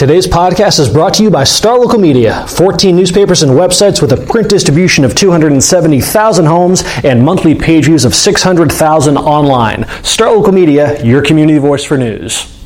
Today's podcast is brought to you by Star Local Media, 14 newspapers and websites with a print distribution of 270,000 homes and monthly page views of 600,000 online. Star Local Media, your community voice for news.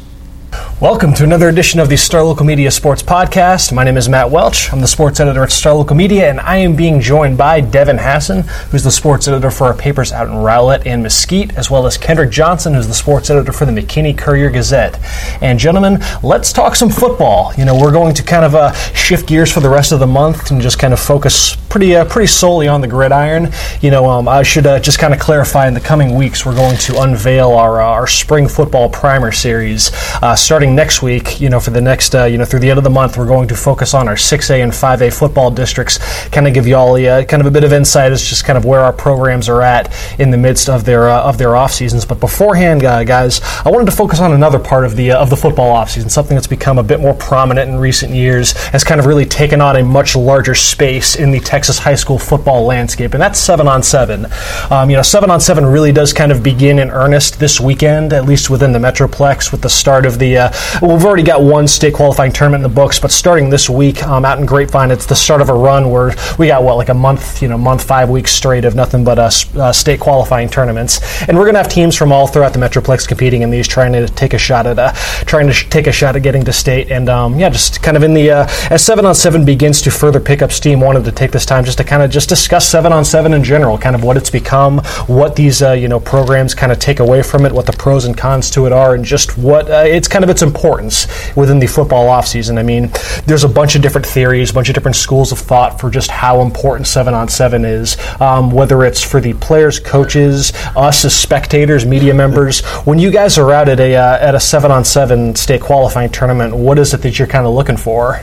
Welcome to another edition of the Star Local Media Sports Podcast. My name is Matt Welch. I'm the sports editor at Star Local Media, and I am being joined by Devin Hassan, who's the sports editor for our papers out in Rowlett and Mesquite, as well as Kendrick Johnson, who's the sports editor for the McKinney Courier Gazette. And gentlemen, let's talk some football. You know, we're going to kind of uh, shift gears for the rest of the month and just kind of focus pretty uh, pretty solely on the gridiron. You know, um, I should uh, just kind of clarify in the coming weeks we're going to unveil our uh, our spring football primer series uh, next week, you know, for the next, uh, you know, through the end of the month, we're going to focus on our 6A and 5A football districts, kind of give you all a, uh, kind of a bit of insight as just kind of where our programs are at in the midst of their uh, of their off seasons. But beforehand, uh, guys, I wanted to focus on another part of the uh, of the football off season, something that's become a bit more prominent in recent years, has kind of really taken on a much larger space in the Texas high school football landscape, and that's seven on seven. Um, you know, seven on seven really does kind of begin in earnest this weekend, at least within the Metroplex, with the start of the uh, we've already got one state qualifying tournament in the books, but starting this week um, out in Grapevine, it's the start of a run where we got what like a month, you know, month five weeks straight of nothing but uh, uh, state qualifying tournaments, and we're going to have teams from all throughout the Metroplex competing in these, trying to take a shot at uh, trying to sh- take a shot at getting to state, and um, yeah, just kind of in the uh, as seven on seven begins to further pick up steam. Wanted to take this time just to kind of just discuss seven on seven in general, kind of what it's become, what these uh, you know programs kind of take away from it, what the pros and cons to it are, and just what uh, it's kind of its importance within the football offseason. I mean, there's a bunch of different theories, a bunch of different schools of thought for just how important seven on seven is, um, whether it's for the players, coaches, us as spectators, media members. When you guys are out at a uh, at a seven on seven state qualifying tournament, what is it that you're kind of looking for?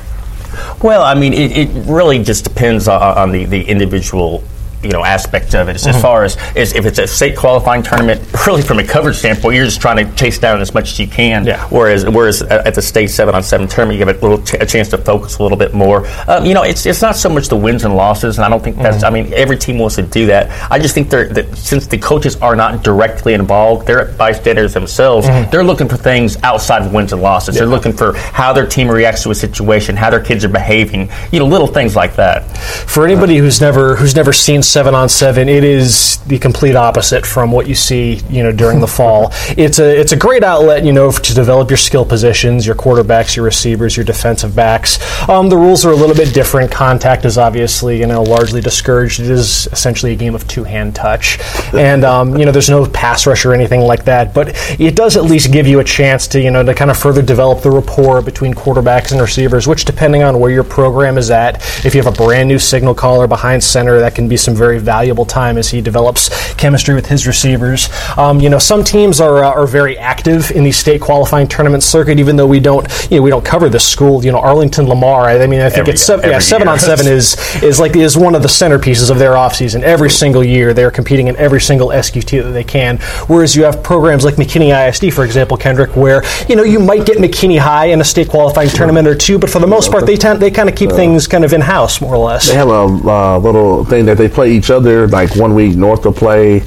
Well, I mean, it, it really just depends on, on the, the individual you know aspect of it. As, mm-hmm. as far as, as if it's a state qualifying tournament, really from a coverage standpoint, you're just trying to chase down as much as you can. Yeah. Whereas whereas at the state seven on seven tournament, you have a little ch- a chance to focus a little bit more. Um, you know, it's it's not so much the wins and losses, and I don't think that's. Mm-hmm. I mean, every team wants to do that. I just think they're that since the coaches are not directly involved, they're bystanders themselves. Mm-hmm. They're looking for things outside of wins and losses. Yeah. They're looking for how their team reacts to a situation, how their kids are behaving. You know, little things like that. For anybody who's never who's never seen seven on seven it is the complete opposite from what you see, you know, during the fall. It's a it's a great outlet, you know, to develop your skill positions, your quarterbacks, your receivers, your defensive backs. Um, the rules are a little bit different. Contact is obviously, you know, largely discouraged. It is essentially a game of two hand touch, and um, you know, there's no pass rush or anything like that. But it does at least give you a chance to, you know, to kind of further develop the rapport between quarterbacks and receivers. Which, depending on where your program is at, if you have a brand new signal caller behind center, that can be some very valuable time as he develops chemistry with his receivers. Um, you know, some teams are, uh, are very active in the state qualifying tournament circuit, even though we don't, you know, we don't cover this school. You know, Arlington Lamar. I, I mean, I think every, it's seven, yeah, seven on seven is is like is one of the centerpieces of their offseason. Every single year, they're competing in every single SQT that they can. Whereas you have programs like McKinney ISD, for example, Kendrick, where you know you might get McKinney High in a state qualifying tournament or two, but for the most part, they tend they kind of keep things kind of in house, more or less. They have a uh, little thing that they play each other like one week North will play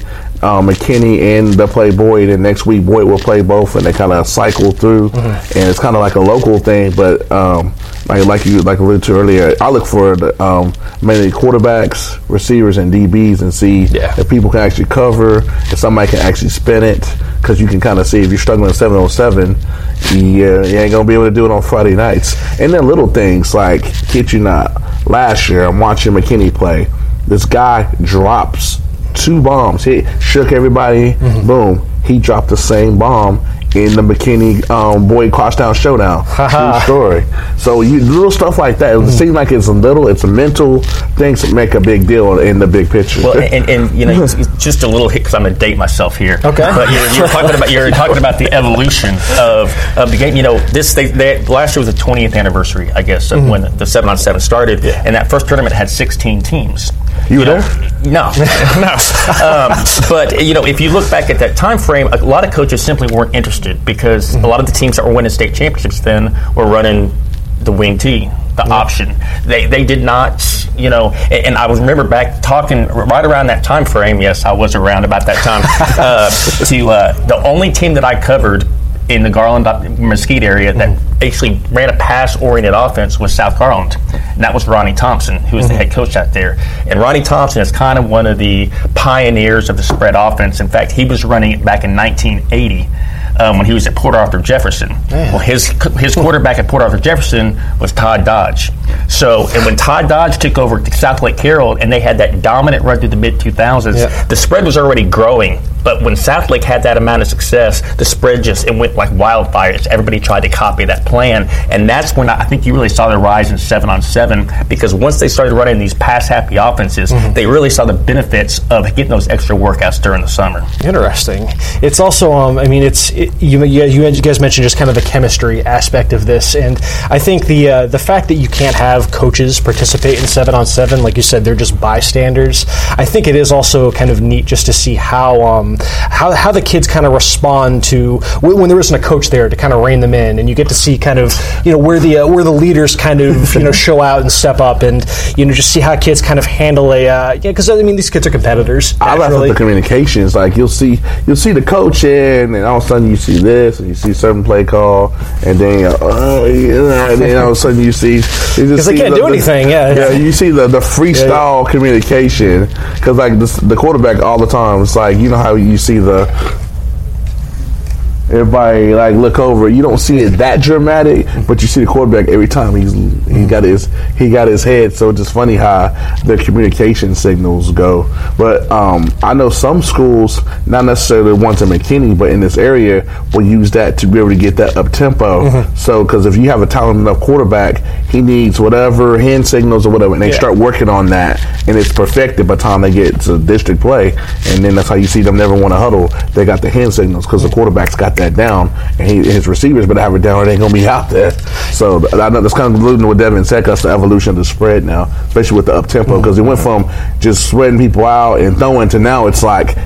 um, McKinney and they'll play Boyd, and next week Boyd will play both, and they kind of cycle through, mm-hmm. and it's kind of like a local thing. But um, like like you like alluded to earlier, I look for the, um, mainly quarterbacks, receivers, and DBs, and see yeah. if people can actually cover, if somebody can actually spin it, because you can kind of see if you're struggling at seven on seven, you, uh, you ain't gonna be able to do it on Friday nights. And then little things like, kid you not, last year I'm watching McKinney play this guy drops two bombs. He shook everybody. Mm-hmm. Boom. He dropped the same bomb in the McKinney um, Boyd Crosstown Showdown. True story. So you little stuff like that. It seems like it's a little, it's a mental things that make a big deal in the big picture. Well, and, and you know, just a little hit because I'm gonna date myself here. Okay. But you're, you're talking about you're talking about the evolution of, of the game. You know, this they, they, last year was the 20th anniversary, I guess, of when the seven on seven started, and that first tournament had 16 teams. You were know, there? No, no. Um, but you know, if you look back at that time frame, a lot of coaches simply weren't interested because a lot of the teams that were winning state championships then were running the wing T, the option. They they did not, you know. And, and I was remember back talking right around that time frame. Yes, I was around about that time. uh, to uh, the only team that I covered in the Garland uh, Mesquite area that actually ran a pass-oriented offense was South Garland, and that was Ronnie Thompson, who was the head coach out there. And Ronnie Thompson is kind of one of the pioneers of the spread offense. In fact, he was running it back in 1980 um, when he was at Port Arthur Jefferson. Well, his his quarterback at Port Arthur Jefferson was Todd Dodge. So, and when Todd Dodge took over Southlake Carroll, and they had that dominant run through the mid 2000s, Yeah. the spread was already growing. But when Southlake had that amount of success, the spread just it went like wildfires. Everybody tried to copy that plan, and that's when I think you really saw the rise in seven on seven. Because once they started running these pass happy offenses, they really saw the benefits of getting those extra workouts during the summer. Interesting. It's also, um, I mean, it's it, you, you you guys mentioned just kind of the chemistry aspect of this, and I think the uh, the fact that you can't have coaches participate in seven on seven, like you said, they're just bystanders. I think it is also kind of neat just to see how um, how how the kids kind of respond to when, there isn't a coach there to kind of rein them in, and you get to see kind of you know where the uh, where the leaders kind of you know show out and step up, and you know just see how kids kind of handle a uh, yeah because I mean these kids are competitors. I naturally. at the communications. Like you'll see, you'll see the coach in, and all of a sudden you see this, and you see certain play call, and then uh, yeah, and then all of a sudden you see because they can't do anything, yeah. yeah. You see the the freestyle communication because like this, the quarterback all the time. It's like you know how you see the. Everybody like look over. You don't see it that dramatic, but you see the quarterback every time he's he got his he got his head. So it's just funny how the communication signals go. But um, I know some schools, not necessarily the ones in McKinney, but in this area, will use that to be able to get that up tempo. So because if you have a talented enough quarterback, he needs whatever hand signals or whatever, and they Yeah. start working on that, and it's perfected by the time they get to district play. And then that's how you see them never want to huddle. They got the hand signals because the quarterback's got that down, and he, his receivers better have it down, or they ain't gonna be out there. So I know that's kind of alluding what Devin said. The evolution of the spread now, especially with the up tempo, because it went from just spreading people out and throwing to now it's like.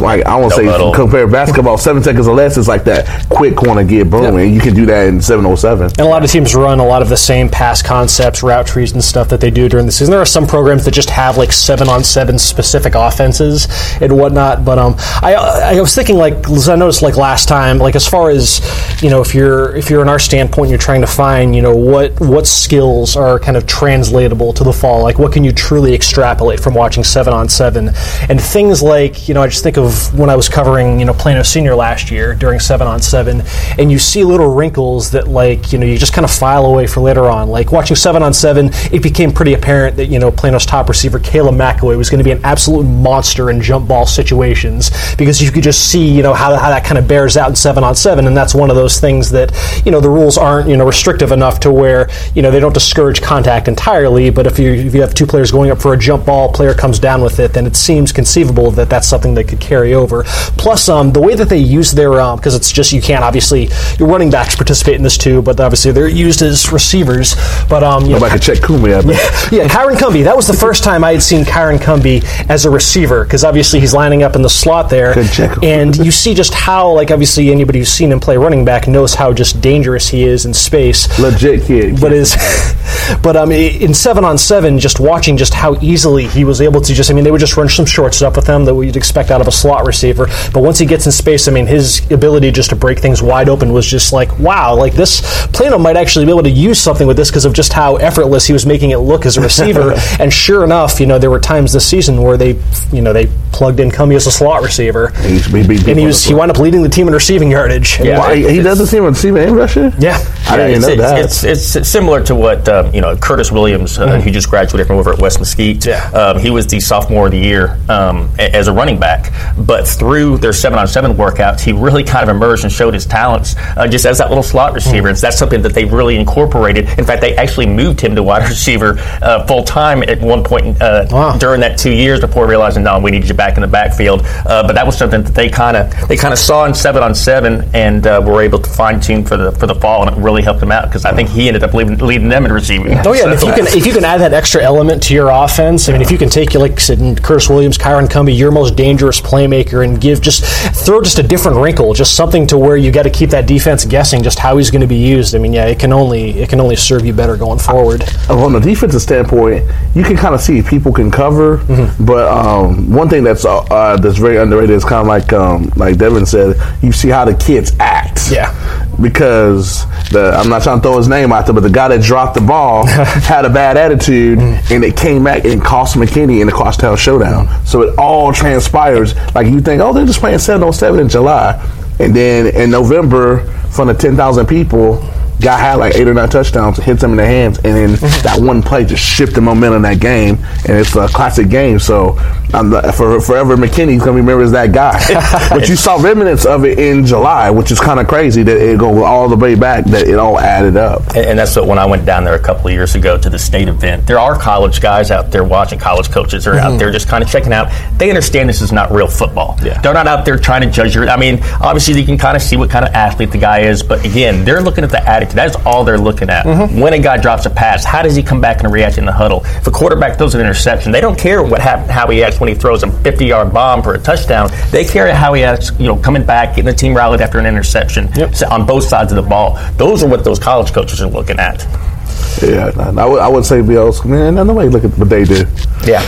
Like I won't No say huddle. compare basketball seven seconds or less is like that quick corner get boom Yeah. and you can do that in seven oh seven. And a lot of teams run a lot of the same pass concepts, route trees, and stuff that they do during the season. There are some programs that just have like seven on seven specific offenses and whatnot. But um, I I was thinking like I noticed like last time, like as far as you know, if you're if you're in our standpoint, you're trying to find you know what what skills are kind of translatable to the fall. Like what can you truly extrapolate from watching seven on seven, and things like you know I just think of when I was covering you know Plano Senior last year during seven on seven, and you see little wrinkles that like you know you just kind of file away for later on. Like watching seven on seven, it became pretty apparent that you know Plano's top receiver Caleb McAway was going to be an absolute monster in jump ball situations because you could just see you know how, how that kind of bears out in seven on seven, and that's one of those things that you know the rules aren't you know restrictive enough to where you know they don't discourage contact entirely. But if you if you have two players going up for a jump ball, player comes down with it, then it seems conceivable that that's something that could carry over. Plus, um, the way that they use their because it's just you can't obviously your running backs participate in this too, but obviously they're used as receivers. But um, you know, Nobody can check Cumby. I bet. yeah, Kyron Cumby. That was the first time I had seen Kyron Cumby as a receiver because obviously he's lining up in the slot there, Good check. and you see just how, like, obviously anybody who's seen him play running back knows how just dangerous he is in space. Legit kid. But is, but um, in seven on seven, just watching just how easily he was able to just, I mean, they would just run some short stuff with him that we'd expect out of a slot receiver. But once he gets in space, I mean, his ability just to break things wide open was just like, wow, like this Plano might actually be able to use something with this because of just how effortless he was making it look as a receiver. and sure enough, you know, there were times this season where they, you know, they plugged in Cumby as a slot receiver. He used to be big, big And he was he wound up leading the team in receiving yardage. Yeah. Why, he does the same receiver and rusher? Yeah. I didn't it's, even know that. it's, It's, it's similar to what um, you know Curtis Williams, uh, who just graduated from over at West Mesquite. Yeah. Um, he was the sophomore of the year um, as a running back. But through their seven on seven workouts, he really kind of emerged and showed his talents uh, just as that little slot receiver. Mm. And that's something that they really incorporated. In fact, they actually moved him to wide receiver uh, full time at one point uh, wow. during that two years before realizing, no, we need you back in the backfield. Uh, but that was something that they kind of they kind of saw in seven on seven and uh, were able to fine tune for the for the fall, and it really helped him out because I think he ended up leading, leading them in receiving. Oh yeah, so. if you can if you can add that extra element to your offense, I mean, if you can take you like said, Curtis Williams, Kyron Cumby, your most dangerous playmaker, and give just throw just a different wrinkle, just something to where you got to keep that defense guessing just how he's going to be used. I mean, yeah, it can only it can only serve you better going forward. From a defensive standpoint, you can kind of see people can cover, mm-hmm. but um, one thing that's uh, uh, that's very underrated is kind of like um, like Devin said, you see how the kids act. Yeah. Because the I'm not trying to throw his name out there, but the guy that dropped the ball had a bad attitude, mm-hmm. and it came back and cost McKinney in the crosstown showdown. So it all transpires like you think, oh, they're just playing seven on seven in July, and then in November, from the ten thousand people guy had like eight or nine touchdowns, hits them in the hands, and then mm-hmm. that one play just shifted the momentum in that game, and it's a classic game. So um, for forever, McKinney's gonna remember as that guy. but you saw remnants of it in July, which is kind of crazy that it go all the way back, that it all added up. And, and, that's what when I went down there a couple of years ago to the state event. There are college guys out there watching, college coaches are mm-hmm. out there just kind of checking out. They understand this is not real football. Yeah. They're not out there trying to judge your. I mean, obviously you can kind of see what kind of athlete the guy is, but again, they're looking at the attitude that is all they're looking at. Mm-hmm. When a guy drops a pass, how does he come back and react in the huddle? If a quarterback throws an interception, they don't care what hap- how he acts when he throws a 50-yard bomb for a touchdown. They care how he acts, you know, coming back, getting the team rallied after an interception yep. on both sides of the ball. Those are what those college coaches are looking at. Yeah, I would, I would say Bills. Man, nobody look at what they do. Yeah.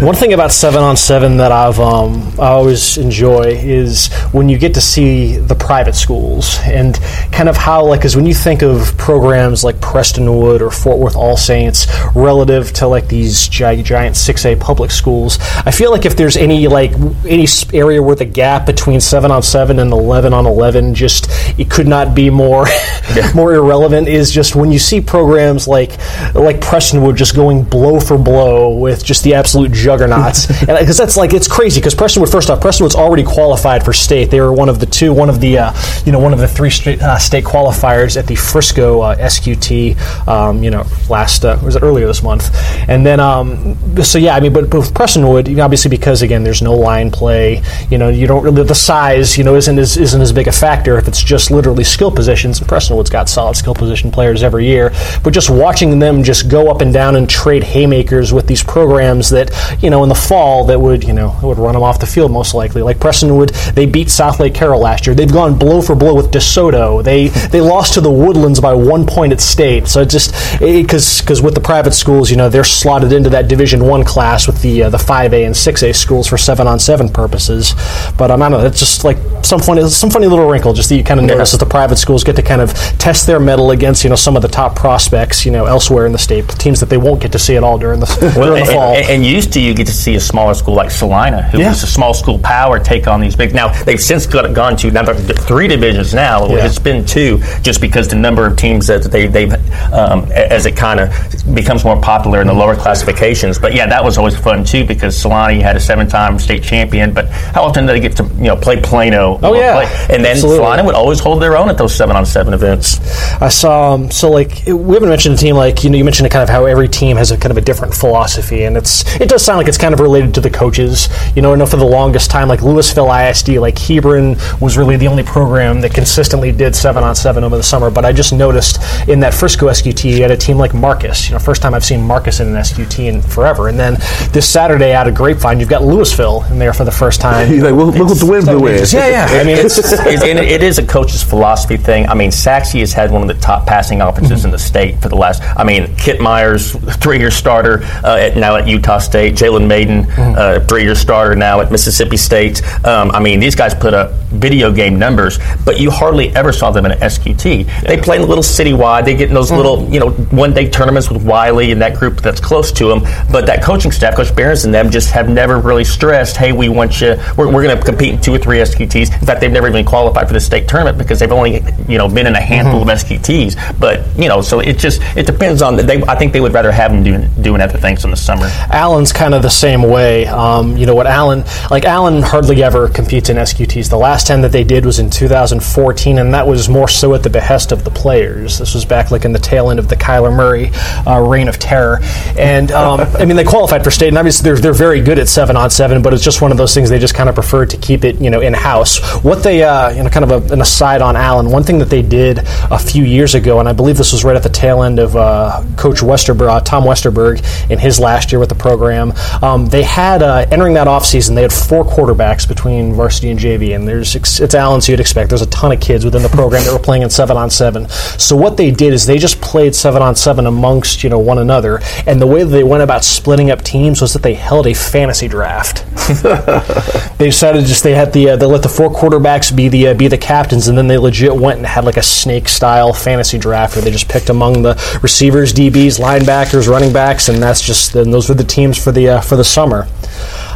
One thing about seven on seven that I've um, I always enjoy is when you get to see the private schools and kind of how like because when you think of programs like Prestonwood or Fort Worth All Saints relative to like these giant giant six A public schools, I feel like if there's any like any area where the gap between seven on seven and eleven on eleven just it could not be more yeah. more irrelevant is just when you see programs like like Prestonwood just going blow for blow with just the absolute juggernauts. Because that's like it's crazy. Because Prestonwood, first off, Prestonwood's already qualified for state. They were one of the two, one of the uh, you know one of the three state, uh, state qualifiers at the Frisco uh, SQT. Um, you know, last uh, was it earlier this month? And then um, so yeah, I mean, but, but with Prestonwood, obviously because again, there's no line play. You know, you don't really the size. You know, isn't as, isn't as big a factor if it's just literally skill positions. And Prestonwood's got solid skill position players every year, but just watching them just go up and down and trade haymakers with these programs that you know in the fall that would you know would run them off the field most likely. Like Prestonwood, they beat Southlake Carroll last year. They've gone blow for blow with DeSoto. They they lost to the Woodlands by one point at state. So it just because because with the private schools, you know they're slotted into that Division One class with the uh, the five A and six A schools for seven on seven purposes. But um, I don't know. It's just like some funny some funny little wrinkle just that you kind of notice that the private schools get to kind of test their mettle against you know some of the top prospects you know elsewhere in the state teams that they won't get to see at all during the, well, during the fall. And, and, used to you get to see a smaller school like Celina, who yeah. was a small school power, take on these big. Now they've since got, gone to now three divisions now. Yeah. It's been two just because the number of teams that they they've um, as it kind of becomes more popular in the lower classifications. But yeah, that was always fun too because Celina had a seven-time state champion. But how often do they get to you know play Plano? Oh yeah, play? and then Absolutely. Celina would always hold their own at those seven-on-seven events. I saw um, so like we haven't mentioned a team like you know you mentioned kind of how every team has a kind of a different philosophy, and it's it does sound like it's kind of related to the coaches. You know, I know for the longest time, like Lewisville ISD, like Hebron was really the only program that consistently did seven on seven over the summer. But I just noticed in that Frisco SQT, you had a team like Marcus. You know, first time I've seen Marcus in an SQT in forever. And then this Saturday out of Grapevine, you've got Lewisville in there for the first time. He's like, look, look what the wind blew is. Yeah, yeah. I mean, it's, it, it is a coach's philosophy thing. I mean, Sachse has had one of the top passing offenses mm-hmm. in the state for the last. I mean, Kit Myers, three-year starter uh, at, now at Utah State. Jalen Mayden, mm-hmm. uh, three-year starter now at Mississippi State. Um, I mean, these guys put up video game numbers, but you hardly ever saw them in an SQT. Yeah. They play in a little citywide. They get in those mm-hmm. little, you know, one-day tournaments with Wylie and that group that's close to them. But that coaching staff, Coach Behrens and them, just have never really stressed, hey, we want you. We're, we're going to compete in two or three SQTs. In fact, they've never even qualified for the state tournament because they've only you know been in a handful mm-hmm. of SQTs. But you know, so it just it depends on. They, I think they would rather have them doing doing other things in the summer. Allen's kind of the same way. Um, you know what Allen like Allen hardly ever competes in SQTs. The last time that they did was in 2014, and that was more so at the behest of the players. This was back like in the tail end of the Kyler Murray uh, reign of terror, and um, I mean they qualified for state, and obviously they're they're very good at seven on seven, but it's just one of those things they just kind of preferred to keep it you know in house. What they uh, you know kind of a, an aside on Allen. One thing that they did a few years ago, and I believe this was right at the tail end of uh, Coach Westerberg, uh, Tom Westerberg, in his last year with the program. Um, they had uh, entering that offseason, they had four quarterbacks between varsity and JV, and there's it's Allen, so you'd expect there's a ton of kids within the program that were playing in seven on seven. So what they did is they just played seven on seven amongst you know one another, and the way that they went about splitting up teams was that they held a fantasy draft. they decided just they had the uh, they let the four quarterbacks be the uh, be the captains, and then they legit went and had like a snake style fantasy draft where they just picked among the receivers, DBs, linebackers, running backs, and that's just then those were the teams for the uh, for the summer.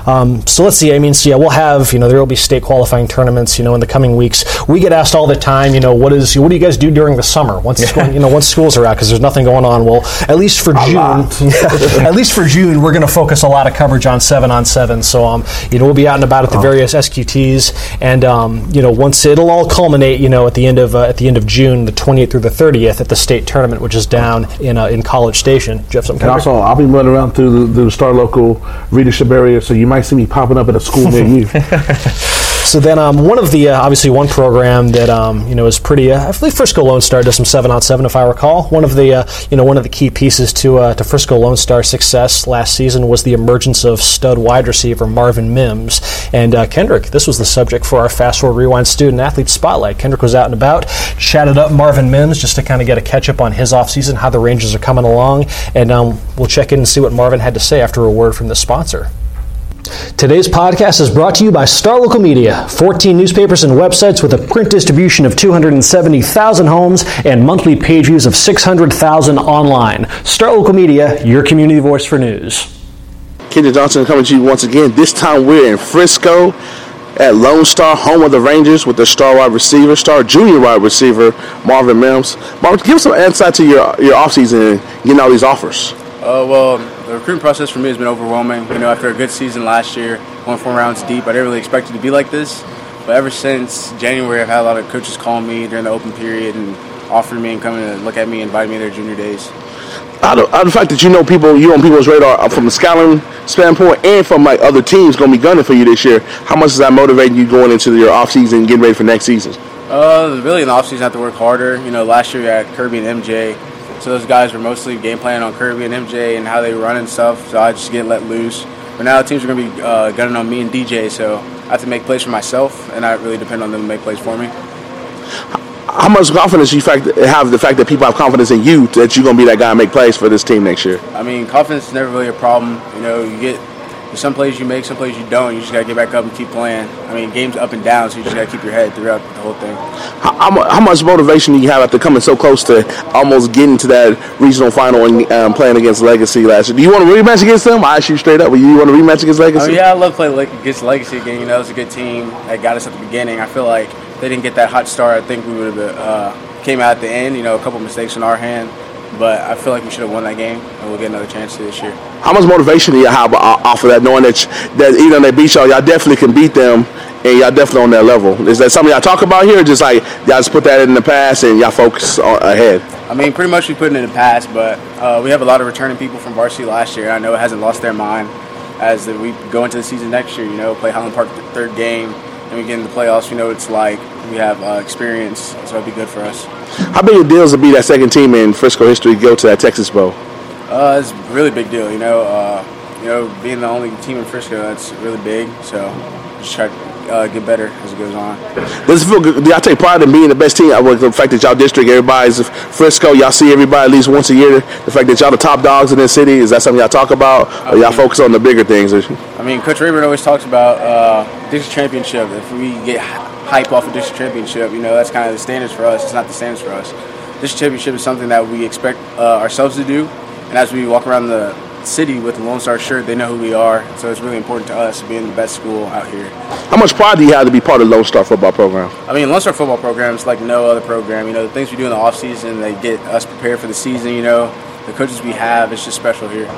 Um, so let's see. I mean, so yeah, we'll have you know there will be state qualifying tournaments you know in the coming weeks. We get asked all the time, you know, what is what do you guys do during the summer once you know once schools are out because there's nothing going on. Well, at least for a June, at least for June, we're going to focus a lot of coverage on seven on seven. So um, you know we'll be out and about at the various SQTs, and um, you know once it'll all culminate, you know at the end of uh, at the end of June, the 28th through the 30th at the state tournament, which is down in uh, in College Station. Jeff, And also, I'll be running around through the, the Star Local readership area, so you might see me popping up at a school near you. So then, um, one of the uh, obviously one program that um, you know is pretty. Uh, I believe Frisco Lone Star does some seven on seven, if I recall. One of the uh, you know one of the key pieces to uh, to Frisco Lone Star success last season was the emergence of stud wide receiver Marvin Mims and uh, Kendrick. This was the subject for our Fast Forward Rewind Student Athlete Spotlight. Kendrick was out and about, chatted up Marvin Mims just to kind of get a catch up on his offseason, how the Rangers are coming along, and um, we'll check in and see what Marvin had to say after a word from the sponsor. Today's podcast is brought to you by Star Local Media, 14 newspapers and websites with a print distribution of 270,000 homes and monthly page views of 600,000 online. Star Local Media, your community voice for news. Kendrick Johnson coming to you once again. This time we're in Frisco at Lone Star, home of the Rangers, with the star wide receiver, star junior wide receiver, Marvin Mims. Marvin, give us some insight to your, your offseason and getting all these offers. Uh, well, the recruiting process for me has been overwhelming. You know, after a good season last year, going four rounds deep, I didn't really expect it to be like this. But ever since January, I've had a lot of coaches call me during the open period and offering me and coming to look at me, and invite me to their junior days. Out of, out of the fact that you know people, you on people's radar uh, from a scouting standpoint and from like other teams going to be gunning for you this year, how much is that motivating you going into your off season and getting ready for next season? Uh, really in the off season, I have to work harder. You know, last year we had Kirby and MJ so those guys were mostly game planning on Kirby and MJ and how they run and stuff. So I just get let loose. But now the teams are going to be uh, gunning on me and DJ. So I have to make plays for myself, and I really depend on them to make plays for me. How much confidence you have the fact that people have confidence in you that you're going to be that guy and make plays for this team next year? I mean, confidence is never really a problem. You know, you get some plays you make, some plays you don't. You just got to get back up and keep playing. I mean, game's up and down, so you just got to keep your head throughout the whole thing. How, how, much motivation do you have after coming so close to almost getting to that regional final and um, playing against Legacy last year? Do you want to rematch against them? I you straight up. Do you want to rematch against Legacy? Oh, yeah, I love playing against Legacy again. You know, it was a good team that got us at the beginning. I feel like they didn't get that hot start. I think we would have uh, came out at the end. You know, a couple mistakes on our hand but I feel like we should have won that game, and we'll get another chance this year. How much motivation do you have off of that, knowing that that even though they beat y'all, y'all definitely can beat them, and y'all definitely on that level? Is that something y'all talk about here, or just like y'all just put that in the past and y'all focus ahead? I mean, pretty much we put it in the past, but uh, we have a lot of returning people from varsity last year. I know it hasn't lost their mind as we go into the season next year. You know, play Highland Park the third game, and we get into the playoffs. You know it's like we have uh, experience, so it'd be good for us. How big a deal is it to be that second team in Frisco history go to that Texas Bowl? Uh, it's a really big deal. You know, uh, you know, being the only team in Frisco, that's really big. So just try to uh, get better as it goes on. Does it feel good? Do y'all take pride in being the best team? With the fact that y'all district, everybody's Frisco, y'all see everybody at least once a year. The fact that y'all the top dogs in this city, is that something y'all talk about? Or y'all focus on the bigger things? I mean, Coach Rayburn always talks about uh, district championship. If we get hype off a district championship. You know, that's kind of the standards for us. It's not the standards for us. District championship is something that we expect uh, ourselves to do, and as we walk around the city with the Lone Star shirt, they know who we are. So it's really important to us being the best school out here. How much pride do you have to be part of the Lone Star football program? I mean, Lone Star football program is like no other program. You know, the things we do in the off season, they get us prepared for the season. You know, the coaches we have, it's just special here.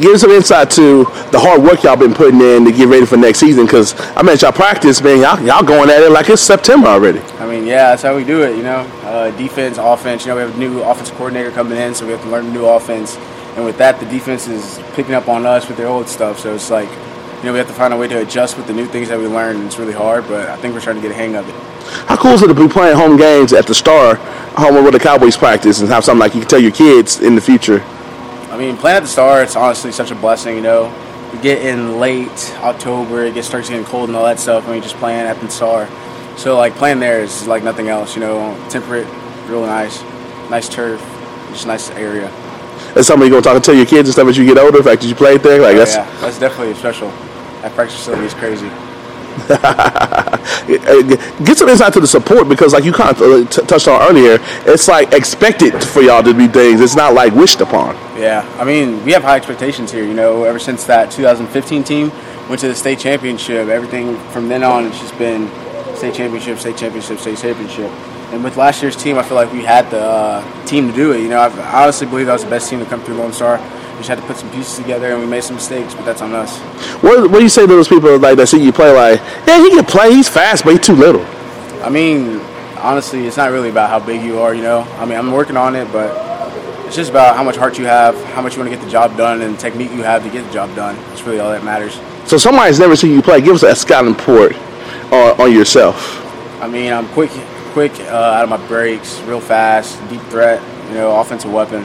Give us some insight to the hard work y'all been putting in to get ready for next season. Because I mean, y'all practice, man. Y'all, y'all going at it like it's September already. I mean, yeah, that's how we do it. You know, uh, defense, offense. You know, we have a new offense coordinator coming in, so we have to learn a new offense. And with that, the defense is picking up on us with their old stuff. So it's like, you know, we have to find a way to adjust with the new things that we learned. It's really hard, but I think we're trying to get a hang of it. How cool is it to be playing home games at the Star, home where the Cowboys practice, and have something like you can tell your kids in the future? I mean, playing at the Star, it's honestly such a blessing. You know, we get in late October, it gets starts getting cold and all that stuff. I mean, just playing at the Star. So like playing there is like nothing else. You know, temperate, real nice, nice turf, just nice area. That's something you're gonna talk to tell your kids and stuff as you get older. The fact that you played there, like Oh, that's yeah, that's definitely special. That practice facility is crazy. get some insight to the support because, like you kind of uh, t- touched on earlier, it's like expected for y'all to be things. It's not like wished upon. Yeah, I mean, we have high expectations here. You know, ever since that 2015 team went to the state championship, everything from then on, it's just been state championship, state championship, state championship. And with last year's team, I feel like we had the uh, team to do it. You know, I've, I honestly believe that was the best team to come through Lone Star. We just had to put some pieces together, and we made some mistakes, but that's on us. What, what do you say to those people like that see you play? Like, yeah, he can play. He's fast, but he's too little. I mean, honestly, it's not really about how big you are. You know, I mean, I'm working on it, but it's just about how much heart you have, how much you want to get the job done, and technique you have to get the job done. That's really all that matters. So somebody's never seen you play. Give us a scouting report on, on yourself. I mean, I'm quick, quick uh, out of my breaks, real fast, deep threat. You know, offensive weapon.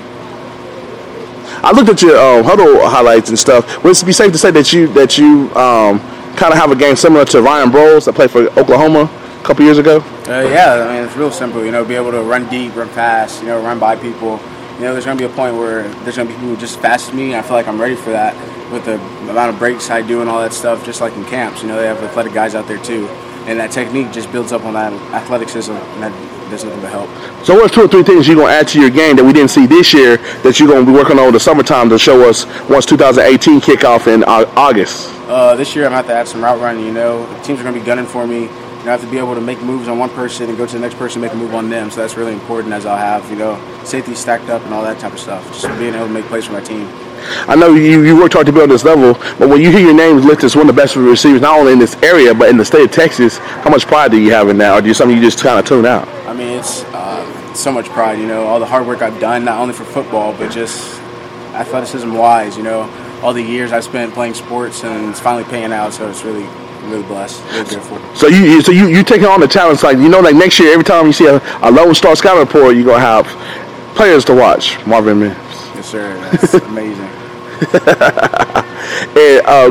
I looked at your um, Hudl highlights and stuff. Would it be safe to say that you that you um, kind of have a game similar to Ryan Broyles that played for Oklahoma a couple years ago? Uh, yeah, I mean, it's real simple. You know, be able to run deep, run fast. You know, run by people. You know, there's gonna be a point where there's gonna be people who just as fast as me, and I feel like I'm ready for that with the amount of breaks I do and all that stuff. Just like in camps, you know, they have athletic guys out there too, and that technique just builds up on that athleticism, and that does nothing but help. So what's two or three things you're gonna add to your game that we didn't see this year that you're gonna be working on in the summertime to show us once 2018 kickoff in August? Uh, this year I'm gonna have to add some route running. You know, the teams are gonna be gunning for me. You know, I have to be able to make moves on one person and go to the next person and make a move on them. So that's really important as I'll have, you know, safety stacked up and all that type of stuff. Just being able to make plays for my team. I know you, you worked hard to be on this level, but when you hear your name listed as one of the best receivers, not only in this area but in the state of Texas, how much pride do you have in that, or do you something you just kind of tune out? I mean, it's uh, so much pride, you know, all the hard work I've done, not only for football, but just athleticism wise, you know, all the years I've spent playing sports and it's finally paying out. So it's really, really blessed, really grateful. So you, so you you taking on the talents like you know like next year every time you see a, a Lone Star scouting report you're gonna have players to watch Marvin Mims. Yes, sir. That's amazing. And uh,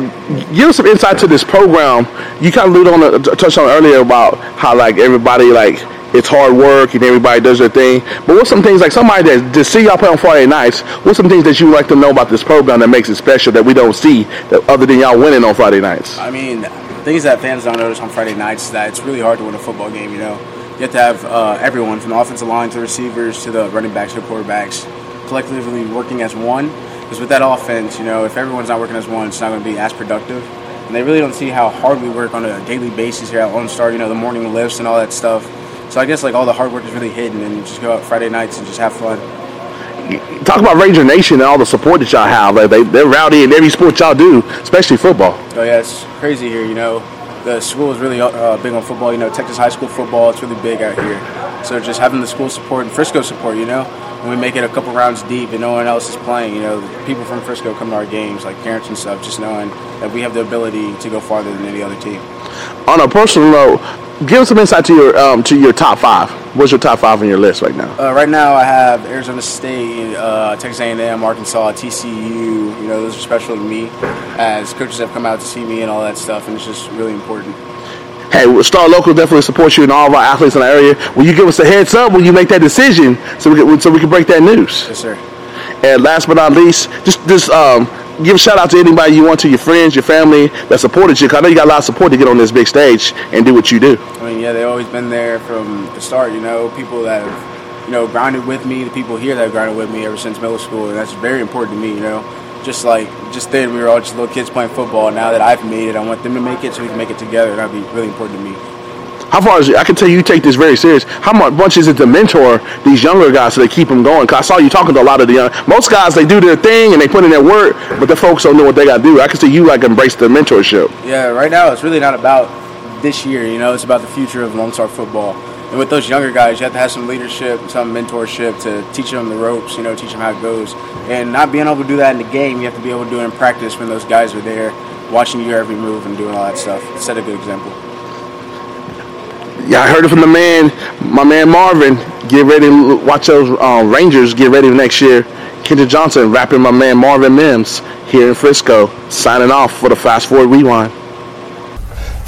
give us some insight to this program. You kind of alluded on, uh, touched on earlier about how like everybody like it's hard work and everybody does their thing. But what's some things like somebody that to see y'all play on Friday nights? What's some things that you like to know about this program that makes it special that we don't see that other than y'all winning on Friday nights? I mean, things that fans don't notice on Friday nights that it's really hard to win a football game. You know, you have to have uh, everyone from the offensive line to the receivers to the running backs to the quarterbacks collectively working as one. Because with that offense, you know, if everyone's not working as one, it's not going to be as productive. And they really don't see how hard we work on a daily basis here at Lone Star. You know, the morning lifts and all that stuff. So I guess like all the hard work is really hidden, and you just go out Friday nights and just have fun. Talk about Ranger Nation and all the support that y'all have. Like they they're rowdy in every sport y'all do, especially football. Oh yeah, it's crazy here. You know, the school is really uh, big on football. You know, Texas high school football, it's really big out here. So just having the school support and Frisco support, you know, when we make it a couple rounds deep and no one else is playing, you know, people from Frisco come to our games, like parents and stuff, just knowing that we have the ability to go farther than any other team. On a personal note, give us some insight to your um, to your top five. What's your top five on your list right now? Uh, right now, I have Arizona State, uh, Texas A&M, Arkansas, TCU. You know, those are special to me, as coaches have come out to see me and all that stuff, and it's just really important. Hey, Star Local definitely supports you and all of our athletes in the area. Will you give us a heads up when you make that decision so we can, so we can break that news? Yes, sir. And last but not least, just just um, give a shout out to anybody you want to your friends, your family that supported you. 'Cause I know you got a lot of support to get on this big stage and do what you do. I mean, yeah, they've always been there from the start. You know, people that have, you know, grounded with me, the people here that have grounded with me ever since middle school, and that's very important to me. You know, just like just then we were all just little kids playing football. Now that I've made it, I want them to make it so we can make it together. That'd be really important to me. How far is it? I can tell you you take this very serious. How much is it to mentor these younger guys so they keep them going? Cause I saw you talking to a lot of the young. Most guys they do their thing and they put in their work, but the folks don't know what they got to do. I can see you like embrace the mentorship. Yeah, right now it's really not about this year. You know, it's about the future of Lone Star football. And with those younger guys, you have to have some leadership, some mentorship to teach them the ropes. You know, teach them how it goes. And not being able to do that in the game, you have to be able to do it in practice when those guys are there, watching your every move and doing all that stuff. Set a good example. Yeah, I heard it from the man, my man Marvin. Get ready, watch those um, Rangers get ready next year. Kendrick Johnson rapping my man Marvin Mims here in Frisco, signing off for the Fast Forward Rewind.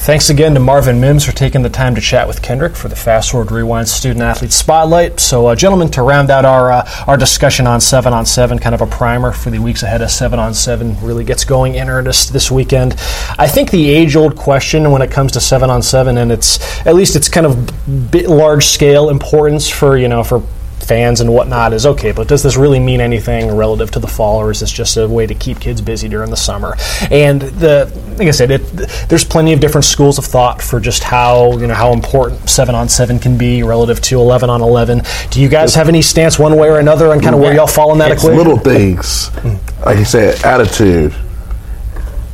Thanks again to Marvin Mims for taking the time to chat with Kendrick for the Fast Forward Rewind Student Athlete Spotlight. So, uh, gentlemen, to round out our uh, our discussion on seven on seven, kind of a primer for the weeks ahead as seven on seven really gets going in earnest this weekend. I think the age old question when it comes to seven on seven, and it's at least it's kind of large scale importance for you know for fans and whatnot is okay, but does this really mean anything relative to the fall, or is this just a way to keep kids busy during the summer? And the like I said, it, there's plenty of different schools of thought for just how you know how important seven on seven can be relative to eleven on eleven. Do you guys have any stance one way or another on kind of where y'all fall in that It's equation? little things, like you said, attitude.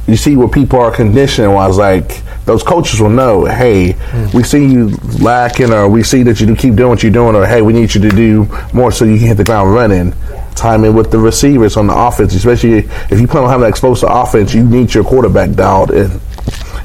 You see where people are conditioned. Was like those coaches will know. Hey, we see you lacking, or we see that you keep doing what you're doing, or hey, we need you to do more so you can hit the ground running. Timing with the receivers on the offense, especially if you plan on having an explosive offense, you need your quarterback dialed in.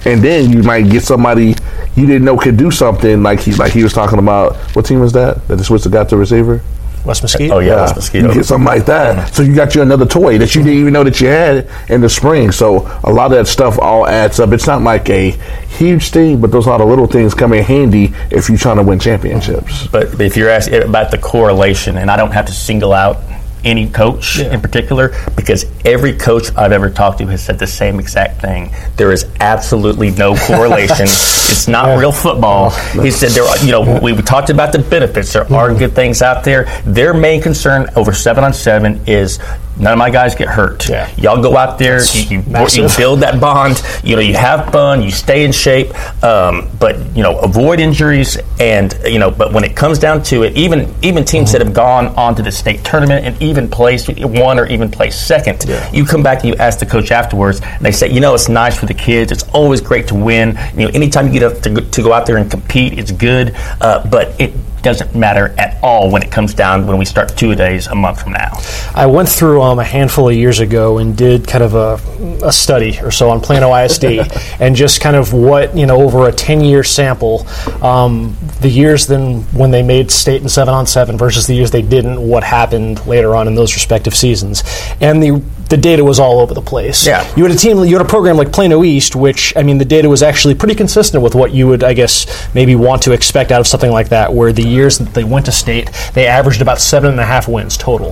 And then you might get somebody you didn't know could do something like he like he was talking about. What team was that? That the Switzer got the receiver. West oh, Mesquite. Oh yeah, that's mosquito. You get something like that. Mm-hmm. So you got you another toy that you didn't even know that you had in the spring. So a lot of that stuff all adds up. It's not like a huge thing, but those are the little things come in handy if you're trying to win championships. But if you're asking about the correlation, and I don't have to single out any coach in particular, because every coach I've ever talked to has said the same exact thing. There is absolutely no correlation. it's not real football. He said there. Are, you know, we, we talked about the benefits. There are mm-hmm. good things out there. Their main concern over seven on seven is. None of my guys get hurt. Yeah. Y'all go out there, you, you, you build that bond. You know, you have fun, you stay in shape, um, but you know, avoid injuries. And you know, but when it comes down to it, even even teams that have gone on to the state tournament and even placed one or even placed second, you come back and you ask the coach afterwards, and they say, you know, it's nice for the kids. It's always great to win. You know, anytime you get up to, go- to go out there and compete, it's good. Uh, but it doesn't matter at all when it comes down when we start two days a month from now. I went through um, a handful of years ago and did kind of a, a study or so on Plano ISD and just kind of what, you know, over a 10 year sample, um, the years then when they made state and 7 on 7 versus the years they didn't, what happened later on in those respective seasons. And the the data was all over the place. Yeah. You had a team, you had a program like Plano East, which, I mean, the data was actually pretty consistent with what you would, I guess, maybe want to expect out of something like that, where the years that they went to state, they averaged about seven and a half wins total.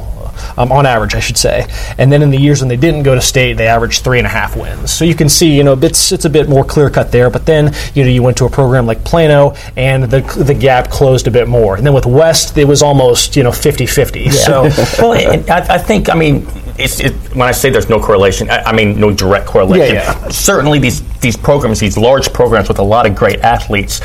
Um, on average, I should say, and then in the years when they didn't go to state, they averaged three and a half wins. So you can see, you know, it's it's a bit more clear cut there. But then, you know, you went to a program like Plano, and the the gap closed a bit more. And then with West, it was almost you know 50-50. So well, I, I think I mean it's, it, when I say there's no correlation, I, I mean no direct correlation. Yeah, yeah. Certainly, these these programs, these large programs with a lot of great athletes.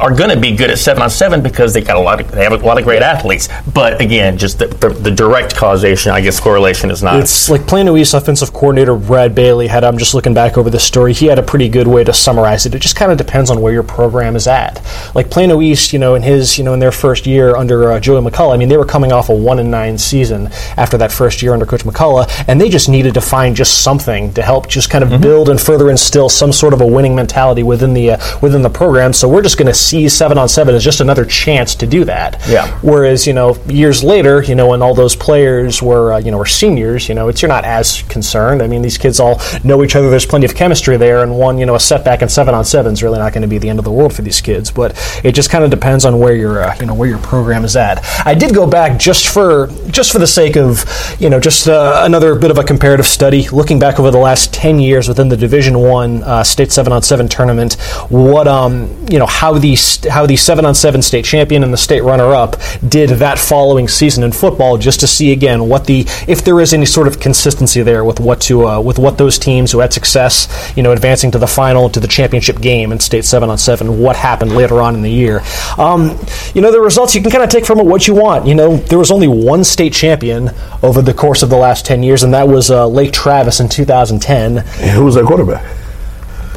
Are going to be good at seven on seven because they got a lot of they have a lot of great athletes. But again, just the, the, the direct causation, I guess, correlation is not. It's like Plano East offensive coordinator Brad Bailey had. I'm just looking back over the story. He had a pretty good way to summarize it. It just kind of depends on where your program is at. Like Plano East, you know, in his, you know, in their first year under uh, Joey McCullough, I mean, they were coming off a one and nine season after that first year under Coach McCullough, and they just needed to find just something to help just kind of build and further instill some sort of a winning mentality within the uh, within the program. So we're just going to see seven on seven as just another chance to do that. Yeah. Whereas, you know, years later, you know, when all those players were, uh, you know, were seniors, you know, it's you're not as concerned. I mean, these kids all know each other. There's plenty of chemistry there, and one, you know, a setback in seven on seven is really not going to be the end of the world for these kids. But it just kind of depends on where your, uh, you know, where your program is at. I did go back just for just for the sake of, you know, just uh, another bit of a comparative study, looking back over the last ten years within the Division One uh, State seven on seven tournament. What, um, you know, how the the how the seven on seven state champion and the state runner up did that following season in football, just to see again what the if there is any sort of consistency there with what to uh, with what those teams who had success, you know, advancing to the final to the championship game in state seven on seven, what happened later on in the year. Um, you know, the results you can kind of take from it what you want. You know, there was only one state champion over the course of the last ten years, and that was uh, Lake Travis in 2010. Who was their quarterback?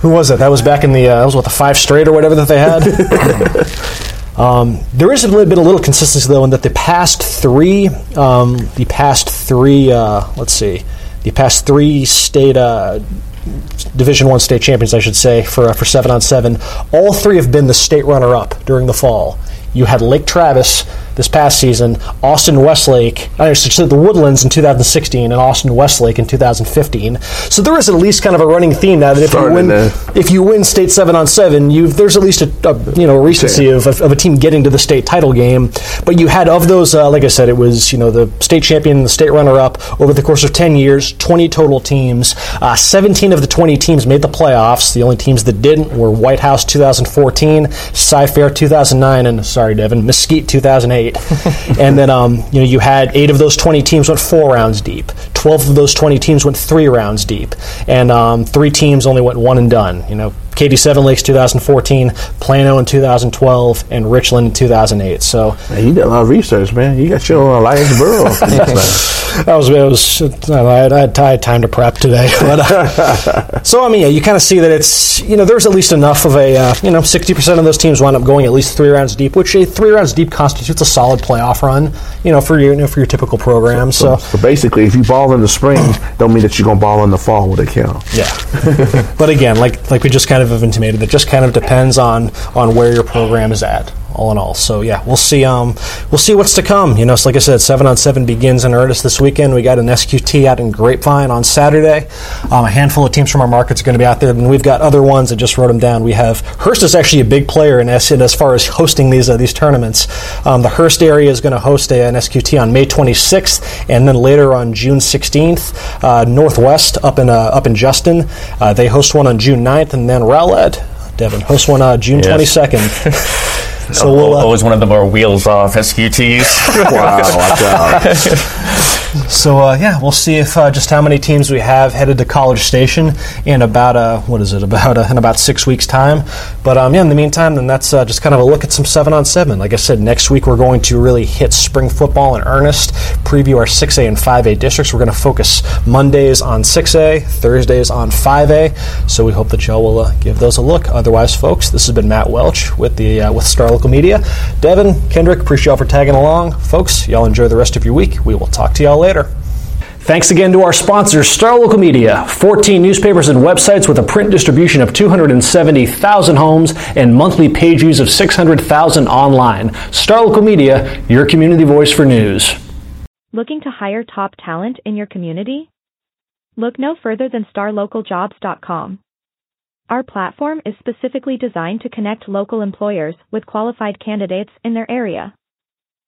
Who was that? That was back in the uh, that was what the five straight or whatever that they had. um, there is a little bit a little consistency though in that the past three um, the past three uh, let's see the past three state uh, Division One state champions I should say for uh, for seven on seven all three have been the state runner up during the fall. You had Lake Travis this past season, Austin Westlake, I should the Woodlands in 2016, and Austin Westlake in 2015. So there is at least kind of a running theme now that if you win, if you win state seven on seven, you there's at least a, a you know a recency of, of, a team getting to the state title game. But you had of those, uh, like I said, it was you know the state champion, the state runner up over the course of 10 years, 20 total teams. Uh, 17 of the 20 teams made the playoffs. The only teams that didn't were Whitehouse 2014, Cy-Fair 2009, and sorry Devin, Mesquite 2008 and then um, you know you had eight of those twenty teams went four rounds deep. Twelve of those twenty teams went three rounds deep, and um, three teams only went one and done. You know, Katy Seven Lakes 2014, Plano in 2012, and Richland in 2008. So man, you did a lot of research, man. You got your Alliance Borough. that was it was I had, I had time to prep today. But, uh, so I mean, yeah, you kind of see that it's you know there's at least enough of a uh, you know 60% of those teams wind up going at least three rounds deep, which a three rounds deep constitutes a solid playoff run. You know for your you know, for your typical program. So, so, so basically, if you ball in the spring, don't mean that you're gonna ball in the fall with a count. Yeah, but again, like like we just kind of have intimated, that just kind of depends on on where your program is at all in all. So yeah, we'll see. Um, we'll see what's to come. You know, so like I said, seven on seven begins in earnest this weekend. We got an SQT out in Grapevine on Saturday. Um, a handful of teams from our markets are going to be out there, and we've got other ones that just wrote them down. We have Hurst is actually a big player in S as far as hosting these uh, these tournaments. Um, the Hurst area is going to host a, an SQT on May 26th, and then later on June 16th. Uh, Northwest up in uh, up in Justin, uh, they host one on June 9th, and then Rowlett, Devin, host one uh, June yes. 22nd. So we'll, uh, always one of them are wheels off SQTs. wow, watch out. So uh, yeah, we'll see if uh, just how many teams we have headed to College Station in about uh, what is it about uh, in about six weeks time. But um, yeah, in the meantime, then that's uh, just kind of a look at some seven on seven. Like I said, next week we're going to really hit spring football in earnest. Preview our six A and five A districts. We're going to focus Mondays on six A, Thursdays on five A. So we hope that y'all will uh, give those a look. Otherwise, folks, this has been Matt Welch with the with Star Local Media. Devin Kendrick, appreciate y'all for tagging along, folks. Y'all enjoy the rest of your week. We will talk to y'all later. Thanks again to our sponsors, Star Local Media, 14 newspapers and websites with a print distribution of 270,000 homes and monthly page views of 600,000 online. Star Local Media, your community voice for news. Looking to hire top talent in your community? Look no further than starlocaljobs.com. Our platform is specifically designed to connect local employers with qualified candidates in their area.